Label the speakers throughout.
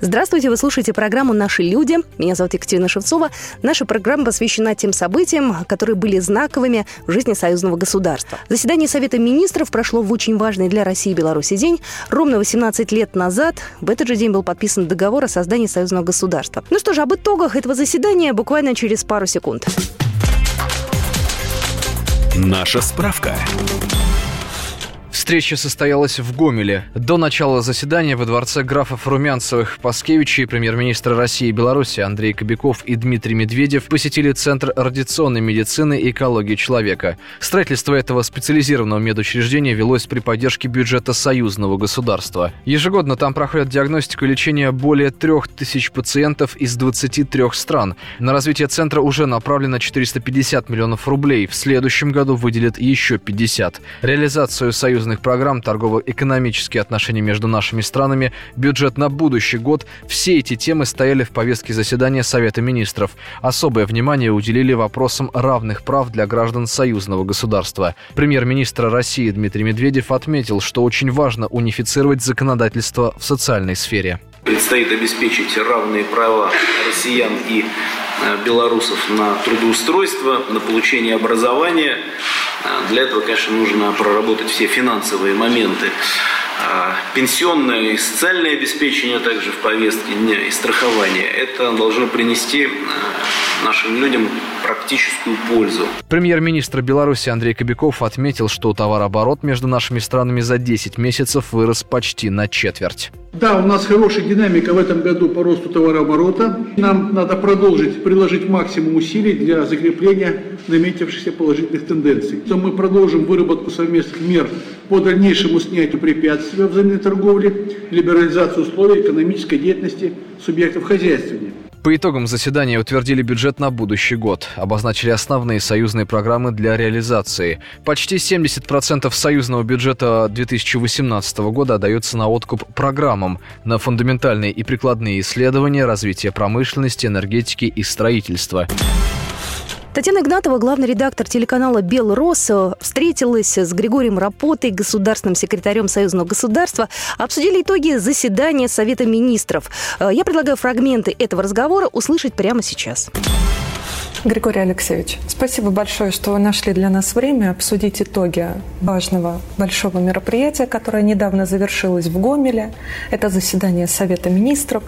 Speaker 1: Здравствуйте, вы слушаете программу «Наши люди». Меня зовут Екатерина Шевцова. Наша программа посвящена тем событиям, которые были знаковыми в жизни союзного государства. Заседание Совета министров прошло в очень важный для России и Беларуси день. Ровно 18 лет назад в этот же день был подписан договор о создании союзного государства. Ну что ж, об итогах этого заседания буквально через пару секунд.
Speaker 2: Наша справка.
Speaker 3: Встреча состоялась в Гомеле. До начала заседания во дворце графов Румянцевых Паскевичей премьер-министр России и Беларуси Андрей Кобяков и Дмитрий Медведев посетили Центр радиационной медицины и экологии человека. Строительство этого специализированного медучреждения велось при поддержке бюджета союзного государства. Ежегодно там проходят диагностику и лечение более трех тысяч пациентов из 23 стран. На развитие центра уже направлено 450 миллионов рублей. В следующем году выделят еще 50. Реализацию союзных социальных программ, торгово-экономические отношения между нашими странами, бюджет на будущий год – все эти темы стояли в повестке заседания Совета министров. Особое внимание уделили вопросам равных прав для граждан союзного государства. Премьер-министр России Дмитрий Медведев отметил, что очень важно унифицировать законодательство в социальной сфере.
Speaker 4: Предстоит обеспечить равные права россиян и белорусов на трудоустройство, на получение образования, а, для этого, конечно, нужно проработать все финансовые моменты. А, пенсионное и социальное обеспечение также в повестке дня и страхование. Это должно принести нашим людям практическую пользу.
Speaker 3: Премьер-министр Беларуси Андрей Кобяков отметил, что товарооборот между нашими странами за 10 месяцев вырос почти на четверть.
Speaker 5: Да, у нас хорошая динамика в этом году по росту товарооборота. Нам надо продолжить приложить максимум усилий для закрепления наметившихся положительных тенденций. То мы продолжим выработку совместных мер по дальнейшему снятию препятствий в взаимной торговле, либерализацию условий экономической деятельности субъектов хозяйствования.
Speaker 3: По итогам заседания утвердили бюджет на будущий год, обозначили основные союзные программы для реализации. Почти 70% союзного бюджета 2018 года отдается на откуп программам, на фундаментальные и прикладные исследования, развитие промышленности, энергетики и строительства.
Speaker 1: Татьяна Игнатова, главный редактор телеканала «Белрос», встретилась с Григорием Рапотой, государственным секретарем Союзного государства. Обсудили итоги заседания Совета министров. Э, я предлагаю фрагменты этого разговора услышать прямо сейчас.
Speaker 6: Григорий Алексеевич, спасибо большое, что вы нашли для нас время обсудить итоги важного большого мероприятия, которое недавно завершилось в Гомеле. Это заседание Совета министров.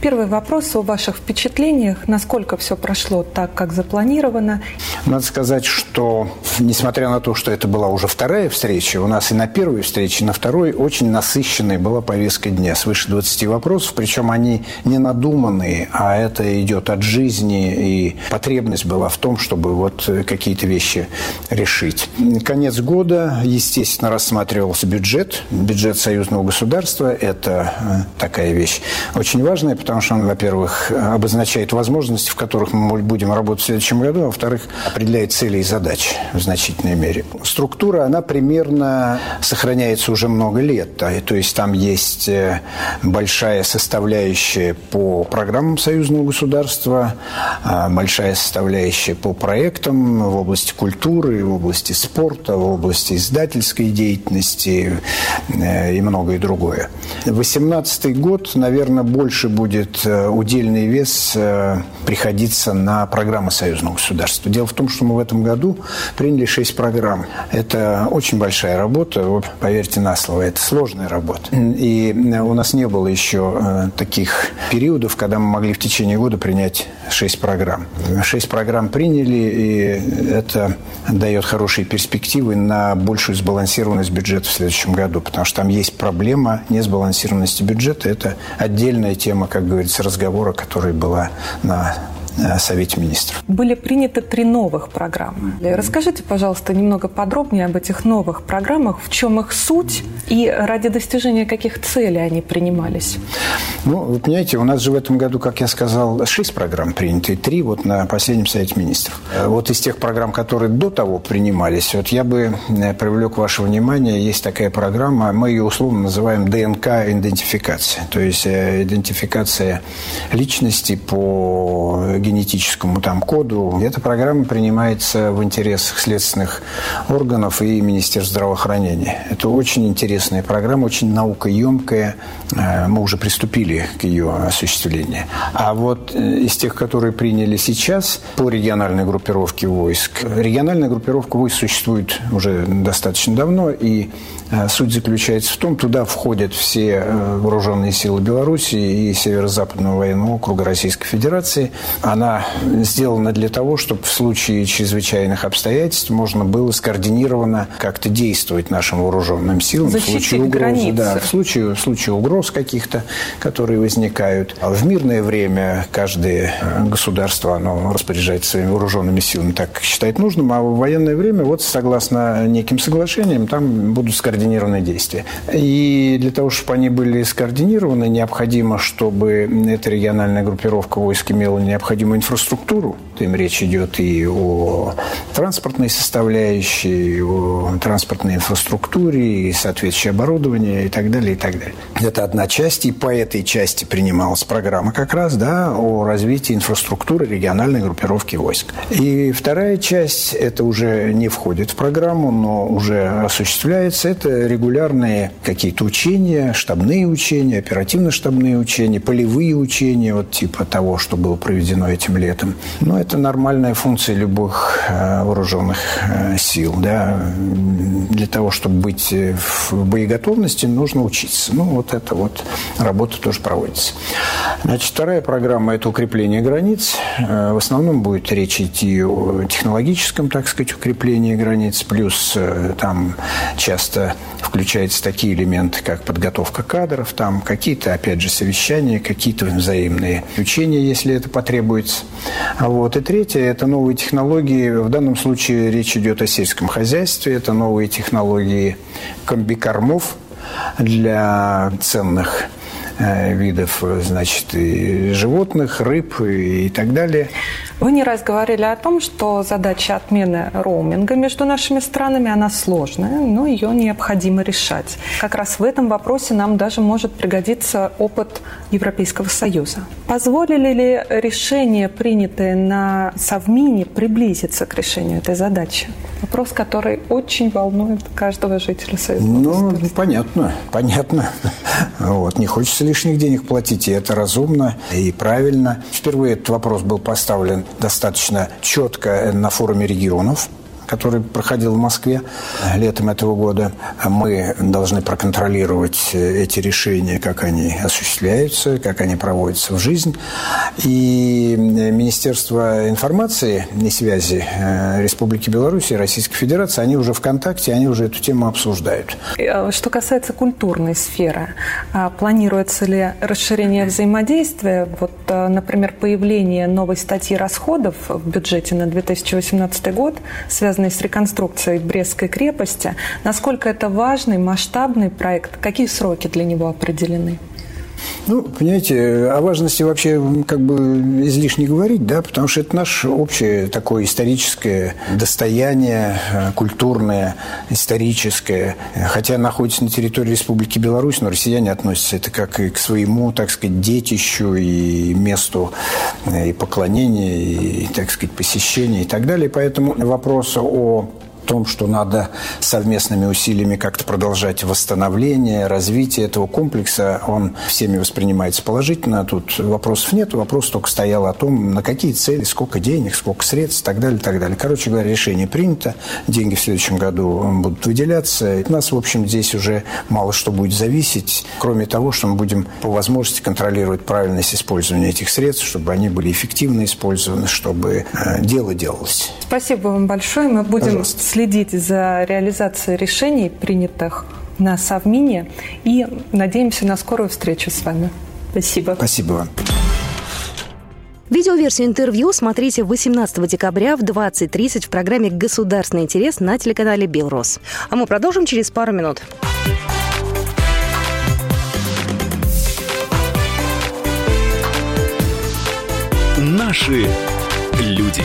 Speaker 6: Первый вопрос о ваших впечатлениях, насколько все прошло так, как запланировано.
Speaker 7: Надо сказать, что несмотря на то, что это была уже вторая встреча, у нас и на первой встрече, и на второй очень насыщенная была повестка дня, свыше 20 вопросов, причем они не надуманные, а это идет от жизни и потребностей потребность была в том, чтобы вот э, какие-то вещи решить. Конец года, естественно, рассматривался бюджет. Бюджет союзного государства – это э, такая вещь очень важная, потому что он, во-первых, обозначает возможности, в которых мы будем работать в следующем году, а во-вторых, определяет цели и задачи в значительной мере. Структура, она примерно сохраняется уже много лет. То есть там есть э, большая составляющая по программам союзного государства, а большая составляющая по проектам в области культуры, в области спорта, в области издательской деятельности э, и многое другое. 2018 год, наверное, больше будет э, удельный вес э, приходиться на программы союзного государства. Дело в том, что мы в этом году приняли шесть программ. Это очень большая работа, поверьте на слово, это сложная работа. И у нас не было еще таких периодов, когда мы могли в течение года принять шесть программ. Шесть программ приняли, и это дает хорошие перспективы на большую сбалансированность бюджета в следующем году, потому что там есть проблема несбалансированности бюджета. Это отдельная тема, как говорится, разговора, которая была на Совете министров.
Speaker 6: Были приняты три новых программы. Расскажите, пожалуйста, немного подробнее об этих новых программах, в чем их суть и ради достижения каких целей они принимались?
Speaker 7: Ну, вы понимаете, у нас же в этом году, как я сказал, шесть программ приняты, три вот на последнем Совете министров. Э, вот из тех программ, которые до того принимались, вот я бы э, привлек ваше внимание, есть такая программа, мы ее условно называем ДНК-идентификация, то есть идентификация личности по генетическому там коду. Эта программа принимается в интересах следственных органов и Министерства здравоохранения. Это очень интересная программа, очень наукоемкая. Э, мы уже приступили к ее осуществлению. А вот э, из тех, которые приняли сейчас по региональной группировке войск, региональная группировка войск существует уже достаточно давно, и э, суть заключается в том, туда входят все вооруженные силы Беларуси и Северо-Западного военного округа Российской Федерации. Она сделана для того, чтобы в случае чрезвычайных обстоятельств можно было скоординированно как-то действовать нашим вооруженным силам.
Speaker 6: Защитить
Speaker 7: в случае угрозы, да, в случае, в случае угроз каких-то, которые возникают. А в мирное время каждое э, государство оно распоряжается своими вооруженными силами так, как считает нужным, а в военное время, вот согласно неким соглашениям, там будут скоординированные действия. И для того, чтобы они были скоординированы, необходимо, чтобы эта региональная группировка войск имела необходимую инфраструктуру. Им речь идет и о транспортной составляющей, и о транспортной инфраструктуре, и соответствующее оборудование, и так далее, и так далее. Это одна часть, и по этой части принималась программа как раз да, о развитии инфраструктуры региональной группировки войск. И вторая часть, это уже не входит в программу, но уже осуществляется, это регулярные какие-то учения, штабные учения, оперативно-штабные учения, полевые учения, вот типа того, что было проведено этим летом. Но это нормальная функция любых э, вооруженных э, сил. Да. Для того, чтобы быть в боеготовности, нужно учиться. Ну, вот это вот работа тоже проводится. Значит, вторая программа – это укрепление границ. Э, в основном будет речь идти о технологическом, так сказать, укреплении границ. Плюс там часто включаются такие элементы, как подготовка кадров, там какие-то, опять же, совещания, какие-то взаимные учения, если это потребуется. А вот. И третье – это новые технологии. В данном случае речь идет о сельском хозяйстве. Это новые технологии комбикормов для ценных Э, видов, значит, и животных, рыб и так далее.
Speaker 6: Вы не раз говорили о том, что задача отмены роуминга между нашими странами, она сложная, но ее необходимо решать. Как раз в этом вопросе нам даже может пригодиться опыт Европейского Союза. Позволили ли решения, принятые на Совмине, приблизиться к решению этой задачи? Вопрос, который очень волнует каждого жителя Союза.
Speaker 7: Ну, понятно, понятно. Вот, не хочется лишних денег платить, и это разумно и правильно. Впервые этот вопрос был поставлен достаточно четко на форуме регионов который проходил в Москве летом этого года. Мы должны проконтролировать эти решения, как они осуществляются, как они проводятся в жизнь. И Министерство информации и связи э, Республики Беларусь и Российской Федерации, они уже в контакте, они уже эту тему обсуждают.
Speaker 6: Э, что касается культурной сферы, а планируется ли расширение взаимодействия? Вот, э, например, появление новой статьи расходов в бюджете на 2018 год, связанной связанный с реконструкцией Брестской крепости. Насколько это важный, масштабный проект? Какие сроки для него определены?
Speaker 7: Ну, понимаете, о важности вообще как бы излишне говорить, да, потому что это наше общее такое историческое достояние, э, культурное, историческое. Хотя находится на территории Республики Беларусь, но россияне относятся это как и к своему, так сказать, детищу и месту э, и поклонения, и, так сказать, посещения и так далее. Поэтому вопрос о том, что надо совместными усилиями как-то продолжать восстановление, развитие этого комплекса, он всеми воспринимается положительно. Тут вопросов нет. Вопрос только стоял о том, на какие цели, сколько денег, сколько средств и так далее, и так далее. Короче говоря, решение принято. Деньги в следующем году будут выделяться. У нас, в общем, здесь уже мало что будет зависеть, кроме того, что мы будем по возможности контролировать правильность использования этих средств, чтобы они были эффективно использованы, чтобы э, дело делалось.
Speaker 6: Спасибо вам большое. Мы будем Пожалуйста следить за реализацией решений, принятых на Совмине, и надеемся на скорую встречу с вами. Спасибо.
Speaker 7: Спасибо вам.
Speaker 1: Видеоверсию интервью смотрите 18 декабря в 20.30 в программе «Государственный интерес» на телеканале «Белрос». А мы продолжим через пару минут.
Speaker 2: Наши люди.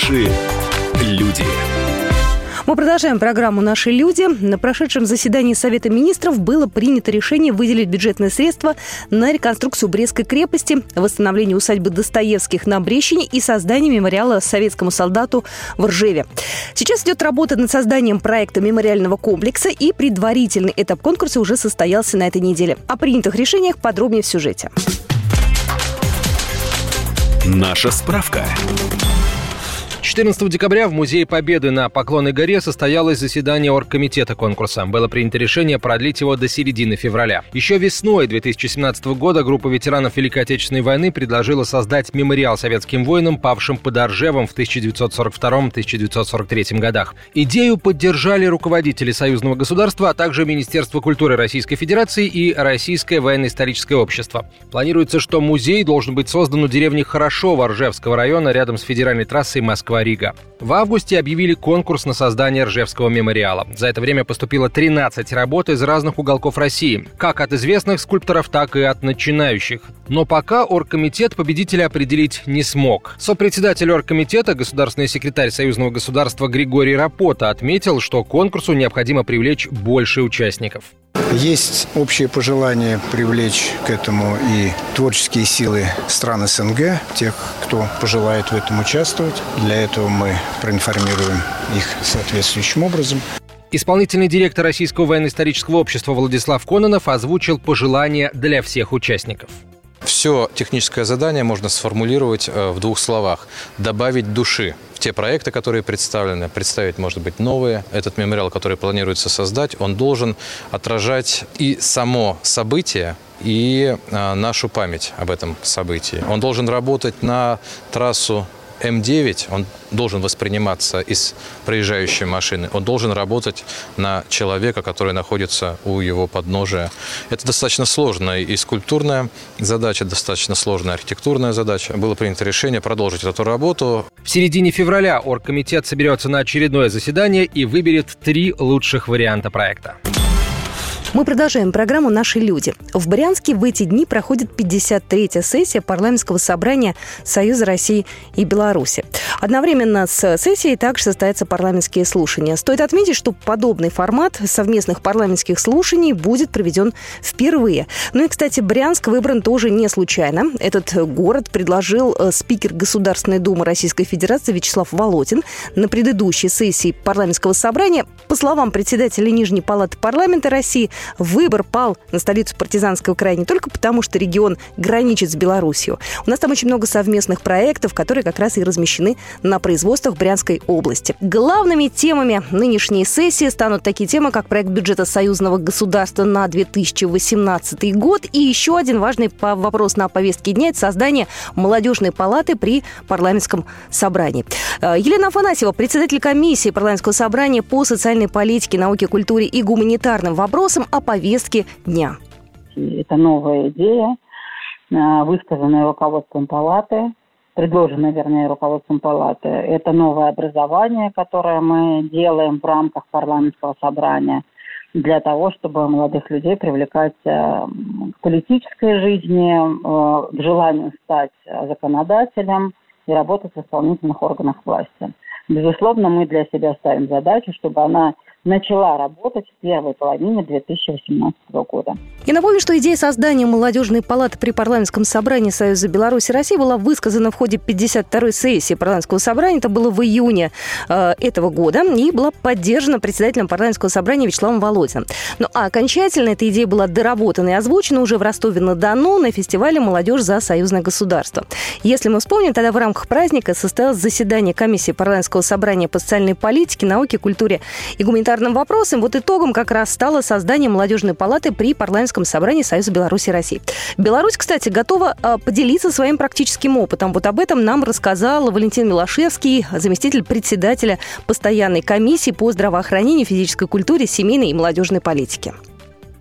Speaker 2: Наши люди.
Speaker 1: Мы продолжаем программу «Наши люди». На прошедшем заседании Совета министров было принято решение выделить бюджетные средства на реконструкцию Брестской крепости, восстановление усадьбы Достоевских на Брещине и создание мемориала советскому солдату в Ржеве. Сейчас идет работа над созданием проекта мемориального комплекса, и предварительный этап конкурса уже состоялся на этой неделе. О принятых решениях подробнее в сюжете.
Speaker 2: Наша справка.
Speaker 8: 14 декабря в Музее Победы на Поклонной горе состоялось заседание оргкомитета конкурса. Было принято решение продлить его до середины февраля. Еще весной 2017 года группа ветеранов Великой Отечественной войны предложила создать мемориал советским воинам, павшим под Оржевом в 1942-1943 годах. Идею поддержали руководители союзного государства, а также Министерство культуры Российской Федерации и Российское военно-историческое общество. Планируется, что музей должен быть создан у деревни Хорошова Ржевского района рядом с федеральной трассой Москва Москва-Рига. В августе объявили конкурс на создание Ржевского мемориала. За это время поступило 13 работ из разных уголков России, как от известных скульпторов, так и от начинающих. Но пока оргкомитет победителя определить не смог. Сопредседатель оргкомитета, государственный секретарь Союзного государства Григорий Рапота отметил, что конкурсу необходимо привлечь больше участников.
Speaker 7: Есть общее пожелание привлечь к этому и творческие силы стран СНГ, тех, кто пожелает в этом участвовать. Для этого мы проинформируем их соответствующим образом.
Speaker 8: Исполнительный директор Российского военно-исторического общества Владислав Кононов озвучил пожелания для всех участников.
Speaker 9: Все техническое задание можно сформулировать э, в двух словах. Добавить души в те проекты, которые представлены, представить, может быть, новые. Этот мемориал, который планируется создать, он должен отражать и само событие, и э, нашу память об этом событии. Он должен работать на трассу М9, он должен восприниматься из проезжающей машины, он должен работать на человека, который находится у его подножия. Это достаточно сложная и скульптурная задача, достаточно сложная архитектурная задача. Было принято решение продолжить эту работу.
Speaker 8: В середине февраля оргкомитет соберется на очередное заседание и выберет три лучших варианта проекта.
Speaker 1: Мы продолжаем программу «Наши люди». В Брянске в эти дни проходит 53-я сессия парламентского собрания Союза России и Беларуси. Одновременно с сессией также состоятся парламентские слушания. Стоит отметить, что подобный формат совместных парламентских слушаний будет проведен впервые. Ну и, кстати, Брянск выбран тоже не случайно. Этот город предложил э, спикер Государственной Думы Российской Федерации Вячеслав Володин на предыдущей сессии парламентского собрания. По словам председателя Нижней Палаты парламента России, выбор пал на столицу партизанского края не только потому, что регион граничит с Беларусью. У нас там очень много совместных проектов, которые как раз и размещены на производствах Брянской области. Главными темами нынешней сессии станут такие темы, как проект бюджета союзного государства на 2018 год и еще один важный вопрос на повестке дня – это создание молодежной палаты при парламентском собрании. Э, Елена Афанасьева, председатель комиссии парламентского собрания по социальной политике, науке, культуре и гуманитарным вопросам о повестке дня.
Speaker 10: Это новая идея, э, высказанная руководством палаты, предложенная, вернее, руководством палаты. Это новое образование, которое мы делаем в рамках парламентского собрания для того, чтобы молодых людей привлекать э, к политической жизни, э, к желанию стать законодателем и работать в исполнительных органах власти. Безусловно, мы для себя ставим задачу, чтобы она начала работать в первой половине 2018 года.
Speaker 1: Я напомню, что идея создания молодежной палаты при парламентском собрании Союза Беларуси и России была высказана в ходе 52-й сессии парламентского собрания. Это было в июне э, этого года и была поддержана председателем парламентского собрания Вячеславом Володиным. Ну а окончательно эта идея была доработана и озвучена уже в Ростове-на-Дону на фестивале «Молодежь за союзное государство». Если мы вспомним, тогда в рамках праздника состоялось заседание комиссии парламентского собрания по социальной политике, науке, культуре и гуманитарной гуманитарным вопросам. Вот итогом как раз стало создание молодежной палаты при парламентском собрании Союза Беларуси и России. Беларусь, кстати, готова а, поделиться своим практическим опытом. Вот об этом нам рассказал Валентин Милошевский, заместитель председателя постоянной комиссии по здравоохранению, физической культуре, семейной и молодежной политике.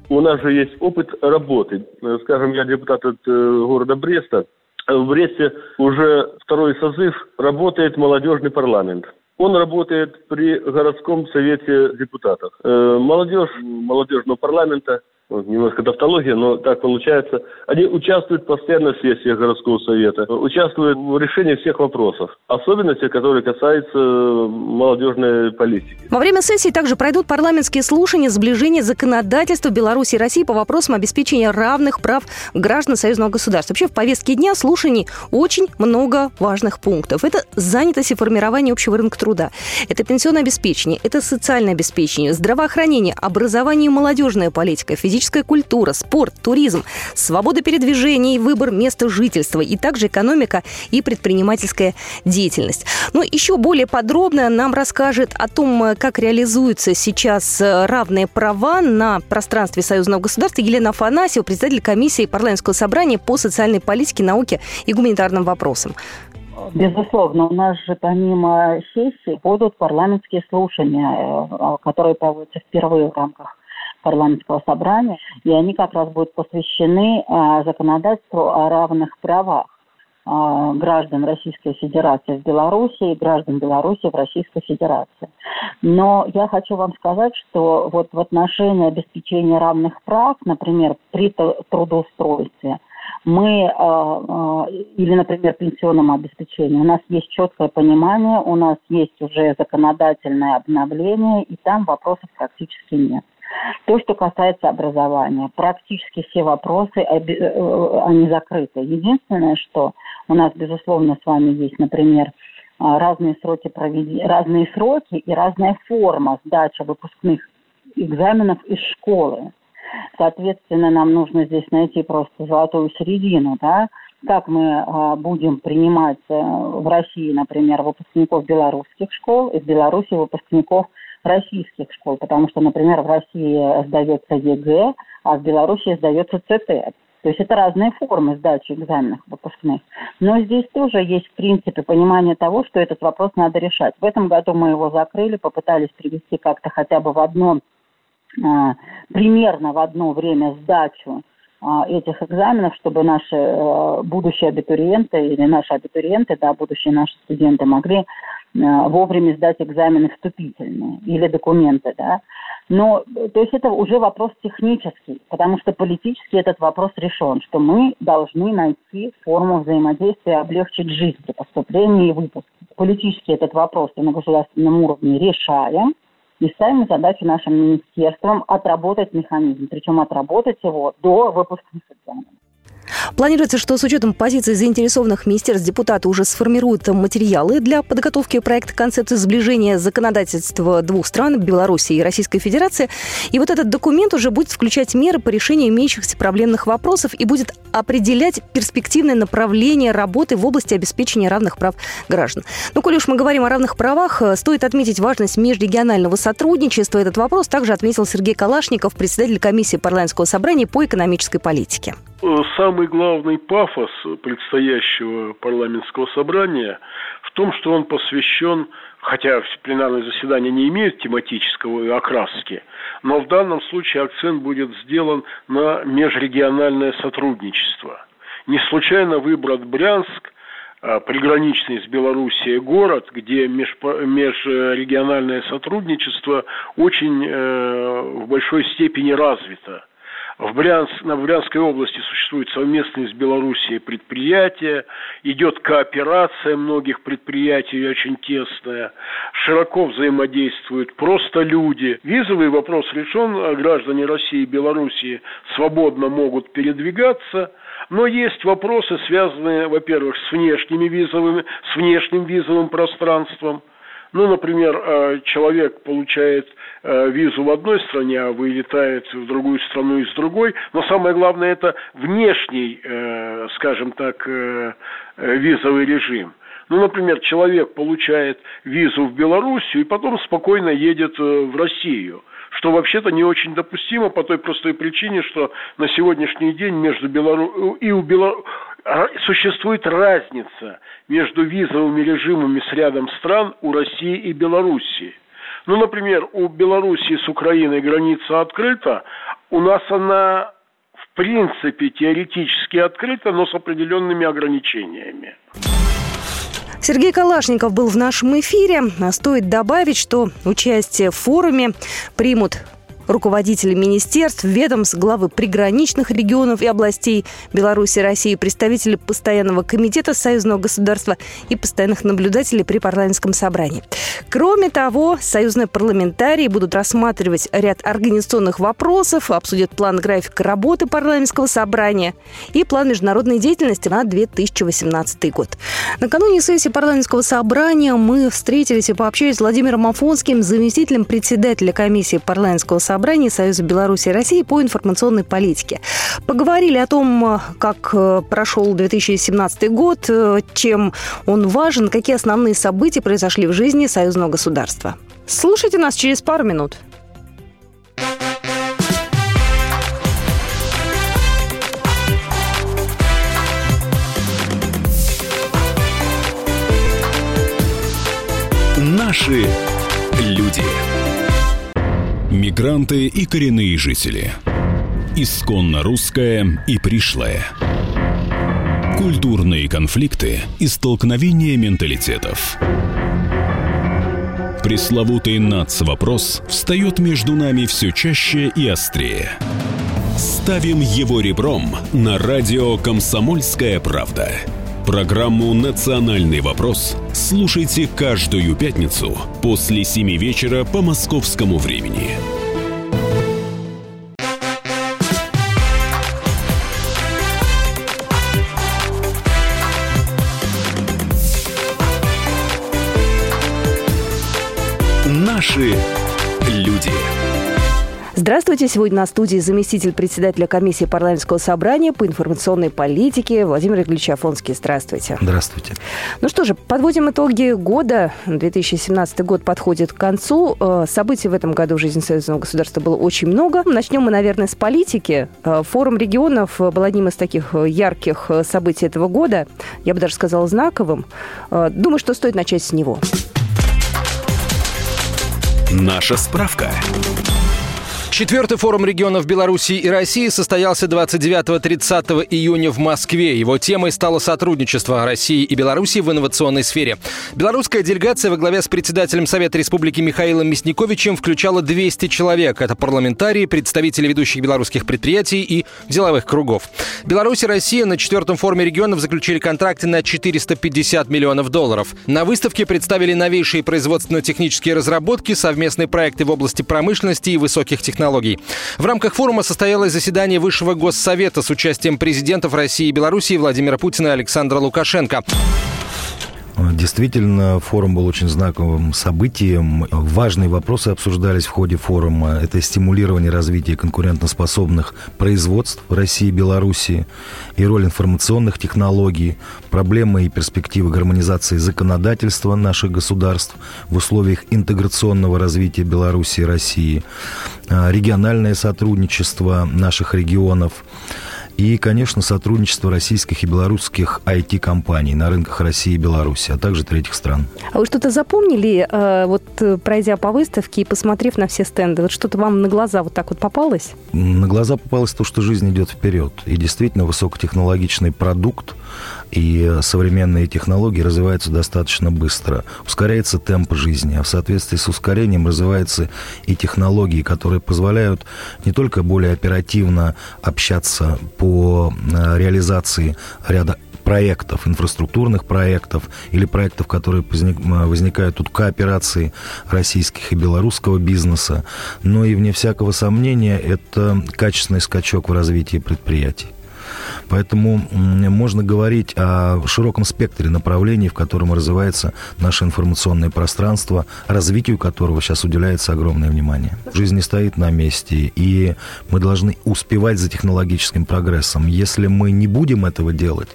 Speaker 11: У нас же есть опыт работы. Скажем, я депутат от э, города Бреста. В Бресте уже второй созыв работает молодежный парламент. Он работает при городском совете депутатов. Э, молодежь молодежного парламента немножко тавтология, но так получается. Они участвуют постоянно в сессиях городского совета, участвуют в решении всех вопросов, особенно те, которые касаются молодежной политики.
Speaker 1: Во время сессии также пройдут парламентские слушания сближения законодательства Беларуси и России по вопросам обеспечения равных прав граждан союзного государства. Вообще в повестке дня слушаний очень много важных пунктов. Это занятость и формирование общего рынка труда, это пенсионное обеспечение, это социальное обеспечение, здравоохранение, образование и молодежная политика, физическая физическая культура, спорт, туризм, свобода передвижения и выбор места жительства, и также экономика и предпринимательская деятельность. Но еще более подробно нам расскажет о том, как реализуются сейчас равные права на пространстве союзного государства Елена Афанасьева, председатель комиссии парламентского собрания по социальной политике, науке и гуманитарным вопросам.
Speaker 10: Безусловно, у нас же помимо сессий будут парламентские слушания, э, которые проводятся впервые в рамках парламентского собрания, и они как раз будут посвящены а, законодательству о равных правах а, граждан Российской Федерации в Беларуси и граждан Беларуси в Российской Федерации. Но я хочу вам сказать, что вот в отношении обеспечения равных прав, например, при трудоустройстве, мы, а, или, например, пенсионном обеспечении, у нас есть четкое понимание, у нас есть уже законодательное обновление, и там вопросов практически нет. То, что касается образования, практически все вопросы, э, э, они закрыты. Единственное, что у нас, безусловно, с вами есть, например, а, разные сроки проведения, разные сроки и разная форма сдачи выпускных экзаменов из школы. Соответственно, нам нужно здесь найти просто золотую середину, да, как мы а, будем принимать э, в России, например, выпускников белорусских школ, из Беларуси выпускников российских школ, потому что, например, в России сдается ЕГЭ, а в Беларуси сдается ЦТ. То есть это разные формы сдачи экзаменов выпускных. Но здесь тоже есть, в принципе, понимание того, что этот вопрос надо решать. В этом году мы его закрыли, попытались привести как-то хотя бы в одно, а, примерно в одно время сдачу а, этих экзаменов, чтобы наши а, будущие абитуриенты или наши абитуриенты, да, будущие наши студенты могли вовремя сдать экзамены вступительные или документы, да. Но, то есть это уже вопрос технический, потому что политически этот вопрос решен, что мы должны найти форму взаимодействия, облегчить жизнь при поступлении и выпуске. Политически этот вопрос на государственном уровне решаем, и ставим задачу нашим министерствам отработать механизм, причем отработать его до выпускных экзаменов.
Speaker 1: Планируется, что с учетом позиций заинтересованных министерств депутаты уже сформируют материалы для подготовки проекта концепции сближения законодательства двух стран, Беларуси и Российской Федерации. И вот этот документ уже будет включать меры по решению имеющихся проблемных вопросов и будет определять перспективное направление работы в области обеспечения равных прав граждан. Ну, коли уж мы говорим о равных правах, стоит отметить важность межрегионального сотрудничества. Этот вопрос также отметил Сергей Калашников, председатель комиссии парламентского собрания по экономической политике.
Speaker 12: Самый главный пафос предстоящего парламентского собрания в том, что он посвящен, хотя пленарные заседания не имеют тематического окраски, но в данном случае акцент будет сделан на межрегиональное сотрудничество. Не случайно выбран Брянск, а, приграничный с Белоруссией город, где межрегиональное сотрудничество очень э, в большой степени развито. В, Брянск, в Брянской области существуют совместные с Белоруссией предприятия, идет кооперация многих предприятий очень тесная, широко взаимодействуют просто люди. Визовый вопрос решен, а граждане России и Белоруссии свободно могут передвигаться, но есть вопросы, связанные, во-первых, с внешними визовыми, с внешним визовым пространством – ну, например, э, человек получает э, визу в одной стране, а вылетает в другую страну из другой. Но самое главное это внешний, э, скажем так, визовый режим. Ну, например, человек получает визу в Белоруссию и потом спокойно едет в Россию что вообще-то не очень допустимо по той простой причине, что на сегодняшний день между Белору... и у Беларуси существует разница между визовыми режимами с рядом стран у России и Белоруссии. Ну, например, у Белоруссии с Украиной граница открыта, у нас она в принципе теоретически открыта, но с определенными ограничениями.
Speaker 1: Сергей Калашников был в нашем эфире. Стоит добавить, что участие в форуме примут руководители министерств, ведомств, главы приграничных регионов и областей Беларуси, России, представители Постоянного комитета Союзного государства и постоянных наблюдателей при парламентском собрании. Кроме того, союзные парламентарии будут рассматривать ряд организационных вопросов, обсудят план графика работы парламентского собрания и план международной деятельности на 2018 год. Накануне сессии парламентского собрания мы встретились и пообщались с Владимиром Афонским, заместителем председателя комиссии парламентского собрания собрании Союза Беларуси и России по информационной политике. Поговорили о том, как э, прошел 2017 год, э, чем он важен, какие основные события произошли в жизни союзного государства. Слушайте нас через пару минут.
Speaker 2: Наши люди. Мигранты и коренные жители. Исконно русская и пришлая. Культурные конфликты и столкновения менталитетов. Пресловутый НАЦ-вопрос встает между нами все чаще и острее. Ставим его ребром на радио «Комсомольская правда». Программу «Национальный вопрос» слушайте каждую пятницу после 7 вечера по московскому времени. Наши люди.
Speaker 1: Здравствуйте. Сегодня на студии заместитель председателя комиссии парламентского собрания по информационной политике Владимир Ильич Афонский. Здравствуйте.
Speaker 13: Здравствуйте.
Speaker 1: Ну что же, подводим итоги года. 2017 год подходит к концу. Э, событий в этом году в жизни союзного государства было очень много. Начнем мы, наверное, с политики. Э, форум регионов был одним из таких ярких событий этого года. Я бы даже сказала знаковым. Э, думаю, что стоит начать с него.
Speaker 2: Наша справка.
Speaker 8: Четвертый форум регионов Беларуси и России состоялся 29-30 июня в Москве. Его темой стало сотрудничество России и Беларуси в инновационной сфере. Белорусская делегация во главе с председателем Совета Республики Михаилом Мясниковичем включала 200 человек. Это парламентарии, представители ведущих белорусских предприятий и деловых кругов. Беларусь и Россия на четвертом форуме регионов заключили контракты на 450 миллионов долларов. На выставке представили новейшие производственно-технические разработки, совместные проекты в области промышленности и высоких технологий технологий. В рамках форума состоялось заседание Высшего Госсовета с участием президентов России и Беларуси Владимира Путина и Александра Лукашенко.
Speaker 13: Действительно, форум был очень знаковым событием. Важные вопросы обсуждались в ходе форума. Это стимулирование развития конкурентоспособных производств в России и Белоруссии и роль информационных технологий, проблемы и перспективы гармонизации законодательства наших государств в условиях интеграционного развития Беларуси и России, а, региональное сотрудничество наших регионов – и, конечно, сотрудничество российских и белорусских IT-компаний на рынках России и Беларуси, а также третьих стран.
Speaker 1: А вы что-то запомнили, э, вот э, пройдя по выставке и посмотрев на все стенды? Вот что-то вам на глаза вот так вот попалось?
Speaker 13: На глаза попалось то, что жизнь идет вперед. И действительно высокотехнологичный продукт, и современные технологии развиваются достаточно быстро. Ускоряется темп жизни, а в соответствии с ускорением развиваются и технологии, которые позволяют не только более оперативно общаться по э, реализации ряда проектов, инфраструктурных проектов или проектов, которые возникают тут кооперации российских и белорусского бизнеса. Но и, вне всякого сомнения, это качественный скачок в развитии предприятий. Поэтому можно говорить о широком спектре направлений, в котором развивается наше информационное пространство, развитию которого сейчас уделяется огромное внимание. Жизнь не стоит на месте, и мы должны успевать за технологическим прогрессом. Если мы не будем этого делать,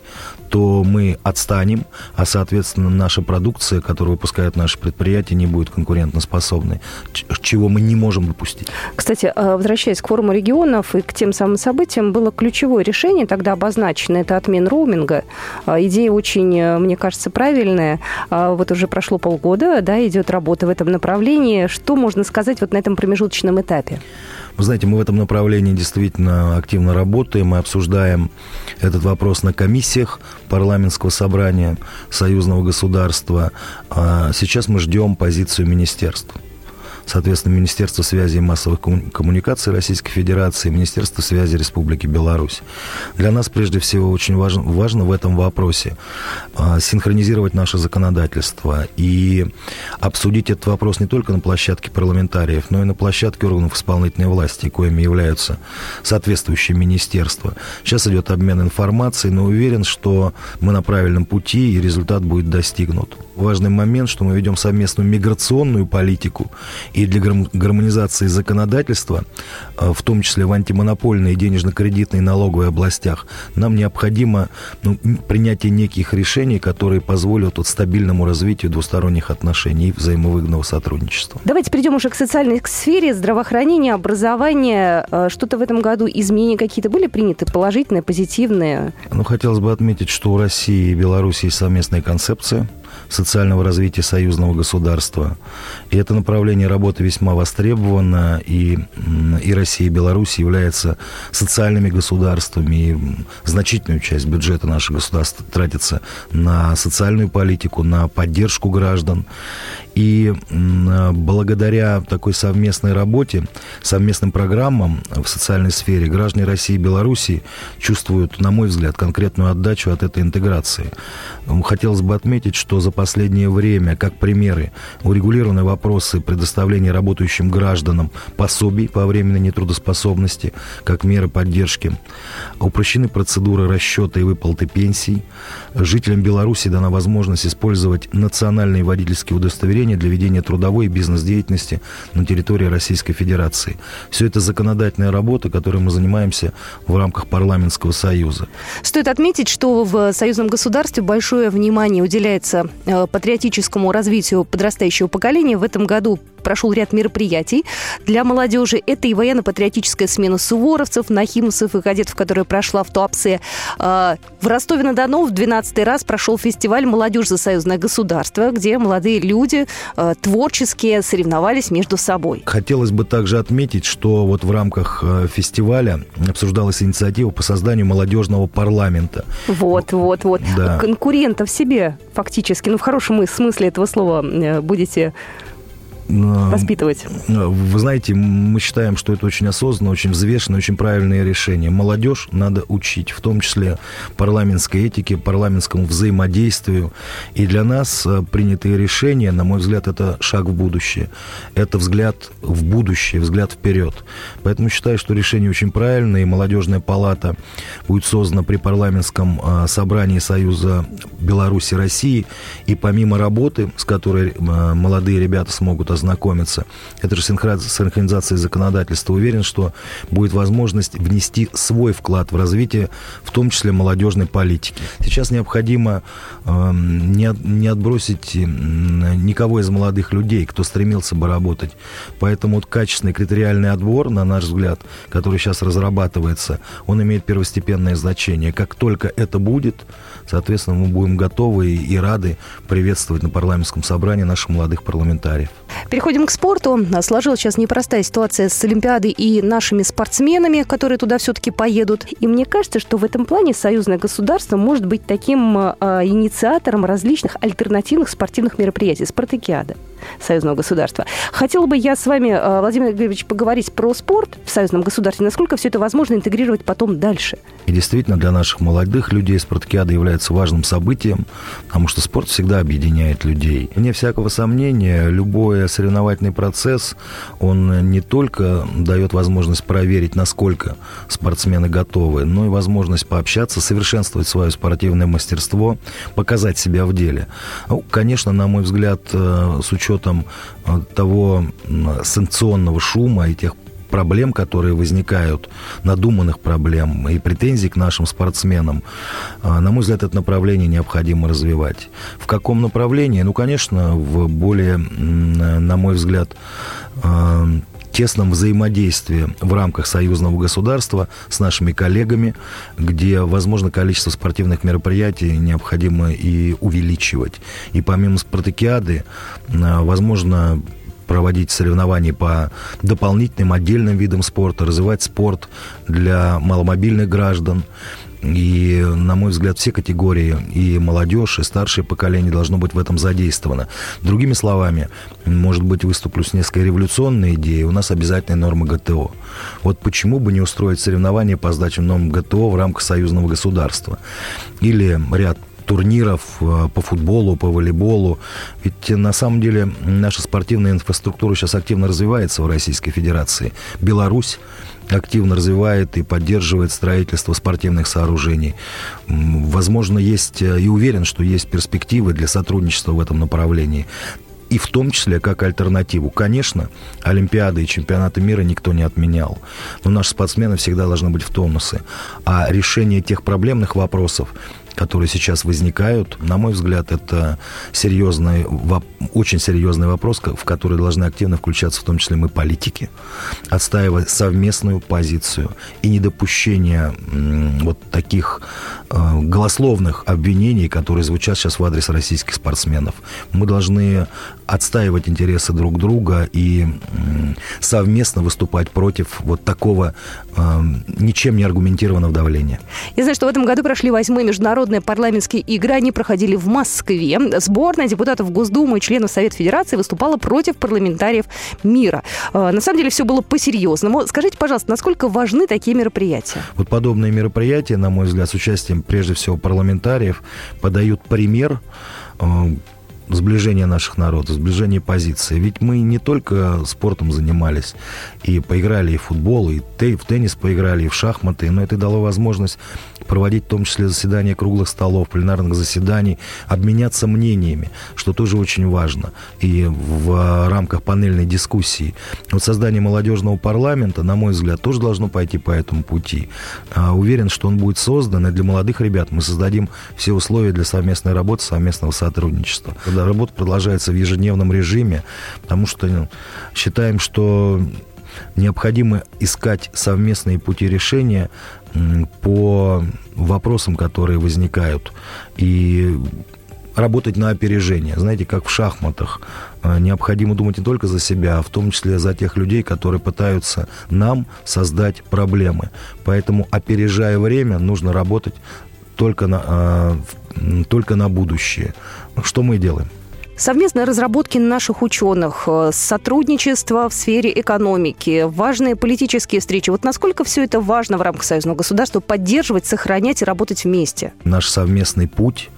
Speaker 13: то мы отстанем, а, соответственно, наша продукция, которую выпускают наши предприятия, не будет конкурентоспособной, чего мы не можем допустить.
Speaker 1: Кстати, а, возвращаясь к форуму регионов и к тем самым событиям, было ключевое решение тогда обозначено, это отмен роуминга. А, идея очень, э, мне кажется, правильная. Вот уже прошло полгода, да, идет работа в этом направлении. Что можно сказать вот на этом промежуточном этапе?
Speaker 13: Вы знаете, мы в этом направлении действительно активно работаем, мы обсуждаем этот вопрос на комиссиях парламентского собрания союзного государства. А сейчас мы ждем позицию министерства соответственно, Министерство связи и массовых коммуникаций Российской Федерации, Министерство связи Республики Беларусь. Для нас, прежде всего, очень важно, важно в этом вопросе а, синхронизировать наше законодательство и обсудить этот вопрос не только на площадке парламентариев, но и на площадке органов исполнительной власти, коими являются соответствующие министерства. Сейчас идет обмен информацией, но уверен, что мы на правильном пути и результат будет достигнут. Важный момент, что мы ведем совместную миграционную политику и для гармонизации законодательства, а, в том числе в антимонопольной и денежно-кредитной налоговой областях, нам необходимо ну, принятие неких решений, которые позволят вот стабильному развитию двусторонних отношений и взаимовыгодного сотрудничества.
Speaker 1: Давайте перейдем уже к социальной сфере, здравоохранения, образования. А, что-то в этом году изменения какие-то были приняты, положительные, позитивные?
Speaker 13: Ну, хотелось бы отметить, что у России и Беларуси есть совместная концепция – социального развития союзного государства. И это направление работы весьма востребовано, и, и Россия, и Беларусь являются социальными государствами, и значительную часть бюджета нашего государства тратится на социальную политику, на поддержку граждан. И благодаря такой совместной работе, совместным программам в социальной сфере граждане России и Беларуси чувствуют, на мой взгляд, конкретную отдачу от этой интеграции. Хотелось бы отметить, что за последнее время, как примеры, урегулированы вопросы предоставления работающим гражданам пособий по временной нетрудоспособности, как меры поддержки, упрощены процедуры расчета и выплаты пенсий, жителям Беларуси дана возможность использовать национальные водительские удостоверения для ведения трудовой и бизнес-деятельности на территории Российской Федерации. Все это законодательная работа, которой мы занимаемся в рамках парламентского союза.
Speaker 1: Стоит отметить, что в союзном государстве большое внимание уделяется патриотическому развитию подрастающего поколения. В этом году прошел ряд мероприятий для молодежи. Это и военно-патриотическая смена суворовцев, нахимовцев и кадетов, которая прошла в Туапсе. А, в Ростове-на-Дону в 12 раз прошел фестиваль «Молодежь за союзное государство», где молодые люди а, творческие соревновались между собой.
Speaker 13: Хотелось бы также отметить, что вот в рамках а, фестиваля обсуждалась инициатива по созданию молодежного парламента.
Speaker 1: Вот, вот, вот. Да. Конкурентов себе фактически, ну в хорошем смысле этого слова э, будете воспитывать?
Speaker 13: Вы знаете, мы считаем, что это очень осознанно, очень взвешенное, очень правильное решение. Молодежь надо учить, в том числе парламентской этике, парламентскому взаимодействию. И для нас э, принятые решения, на мой взгляд, это шаг в будущее. Это взгляд в будущее, взгляд вперед. Поэтому считаю, что решение очень правильное, и молодежная палата будет создана при парламентском э, собрании Союза Беларуси России. И помимо работы, с которой э, молодые ребята смогут ознакомиться. Это же синхронизация законодательства. Уверен, что будет возможность внести свой вклад в развитие, в том числе молодежной политики. Сейчас необходимо э, не, не отбросить никого из молодых людей, кто стремился бы работать. Поэтому вот качественный критериальный отбор, на наш взгляд, который сейчас разрабатывается, он имеет первостепенное значение. Как только это будет, соответственно, мы будем готовы и рады приветствовать на парламентском собрании наших молодых парламентариев.
Speaker 1: Переходим к спорту. Сложилась сейчас непростая ситуация с Олимпиадой и нашими спортсменами, которые туда все-таки поедут. И мне кажется, что в этом плане союзное государство может быть таким э, инициатором различных альтернативных спортивных мероприятий. Спартакиада союзного государства. Хотела бы я с вами, э, Владимир Григорьевич, поговорить про спорт в союзном государстве. Насколько все это возможно интегрировать потом дальше?
Speaker 13: И действительно, для наших молодых людей спартакиада является важным событием, потому что спорт всегда объединяет людей. Вне всякого сомнения, любое соревновательный процесс, он не только дает возможность проверить, насколько спортсмены готовы, но и возможность пообщаться, совершенствовать свое спортивное мастерство, показать себя в деле. Ну, конечно, на мой взгляд, э, с учетом э, того санкционного шума и тех проблем, которые возникают, надуманных проблем и претензий к нашим спортсменам, а, на мой взгляд, это направление необходимо развивать. В каком направлении? Ну, конечно, в более, на мой взгляд, а, тесном взаимодействии в рамках союзного государства с нашими коллегами, где, возможно, количество спортивных мероприятий необходимо и увеличивать. И помимо спартакиады, а, возможно, проводить соревнования по дополнительным отдельным видам спорта, развивать спорт для маломобильных граждан. И, на мой взгляд, все категории, и молодежь, и старшее поколение должно быть в этом задействовано. Другими словами, может быть, выступлю с несколько революционной идеей, у нас обязательная норма ГТО. Вот почему бы не устроить соревнования по сдаче норм ГТО в рамках союзного государства? Или ряд турниров э, по футболу, по волейболу. Ведь на самом деле наша спортивная инфраструктура сейчас активно развивается в Российской Федерации. Беларусь активно развивает и поддерживает строительство спортивных сооружений. Возможно, есть э, и уверен, что есть перспективы для сотрудничества в этом направлении и в том числе как альтернативу. Конечно, Олимпиады и чемпионаты мира никто не отменял, но наши спортсмены всегда должны быть в тонусе. А решение тех проблемных вопросов, которые сейчас возникают, на мой взгляд, это серьезный, очень серьезный вопрос, в который должны активно включаться в том числе мы политики, отстаивая совместную позицию и недопущение вот таких э, голословных обвинений, которые звучат сейчас в адрес российских спортсменов. Мы должны отстаивать интересы друг друга и совместно выступать против вот такого э, ничем не аргументированного давления.
Speaker 1: Я знаю, что в этом году прошли восьмые международные парламентские игры. Они проходили в Москве. Сборная депутатов Госдумы и членов Совета Федерации выступала против парламентариев мира. Э, на самом деле все было по-серьезному. Скажите, пожалуйста, насколько важны такие мероприятия?
Speaker 13: Вот подобные мероприятия, на мой взгляд, с участием прежде всего парламентариев, подают пример э, сближение наших народов, сближение позиций. Ведь мы не только спортом занимались, и поиграли и в футбол, и в теннис поиграли, и в шахматы, но это дало возможность проводить в том числе заседания круглых столов, пленарных заседаний, обменяться мнениями, что тоже очень важно. И в рамках панельной дискуссии. Вот создание молодежного парламента, на мой взгляд, тоже должно пойти по этому пути. А, уверен, что он будет создан, и для молодых ребят мы создадим все условия для совместной работы, совместного сотрудничества. Когда работа продолжается в ежедневном режиме, потому что ну, считаем, что необходимо искать совместные пути решения по вопросам, которые возникают, и работать на опережение. Знаете, как в шахматах. А, необходимо думать не только за себя, а в том числе за тех людей, которые пытаются нам создать проблемы. Поэтому, опережая время, нужно работать только на, а, только на будущее. Что мы делаем?
Speaker 1: Совместные разработки наших ученых, э, сотрудничество в сфере экономики, важные политические встречи. Вот насколько все это важно в рамках союзного государства поддерживать, сохранять и работать вместе?
Speaker 13: Наш совместный путь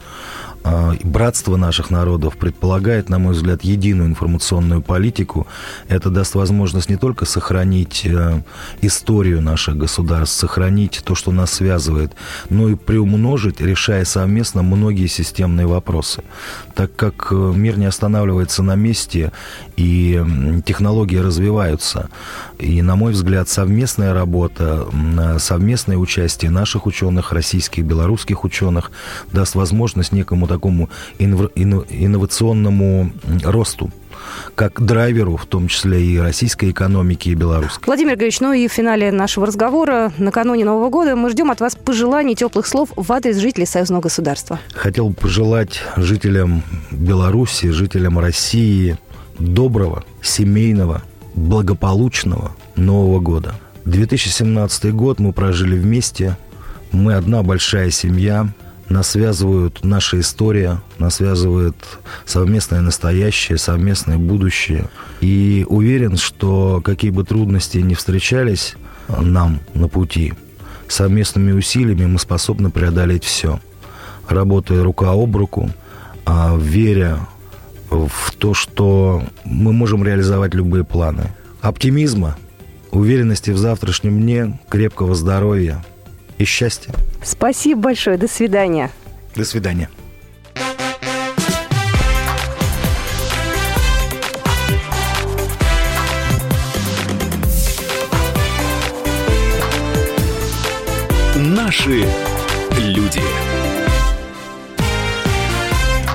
Speaker 13: братство наших народов предполагает, на мой взгляд, единую информационную политику. Это даст возможность не только сохранить э, историю наших государств, сохранить то, что нас связывает, но и приумножить, решая совместно многие системные вопросы. Так как э, мир не останавливается на месте, и технологии развиваются, и, на мой взгляд, совместная работа, совместное участие наших ученых, российских, белорусских ученых даст возможность некому такому инновационному росту как драйверу, в том числе и российской экономики, и белорусской.
Speaker 1: Владимир Григорьевич, ну и в финале нашего разговора, накануне Нового года, мы ждем от вас пожеланий, теплых слов в адрес жителей союзного государства.
Speaker 13: Хотел бы пожелать жителям Беларуси, жителям России доброго, семейного, благополучного Нового года. 2017 год мы прожили вместе. Мы одна большая семья. Нас связывают наша история, нас связывает совместное настоящее, совместное будущее. И уверен, что какие бы трудности ни встречались нам на пути, совместными усилиями мы способны преодолеть все. Работая рука об руку, а веря в то, что мы можем реализовать любые планы. Оптимизма, уверенности в завтрашнем дне, крепкого здоровья и счастья.
Speaker 1: Спасибо большое. До свидания.
Speaker 13: До свидания.
Speaker 2: Наши люди.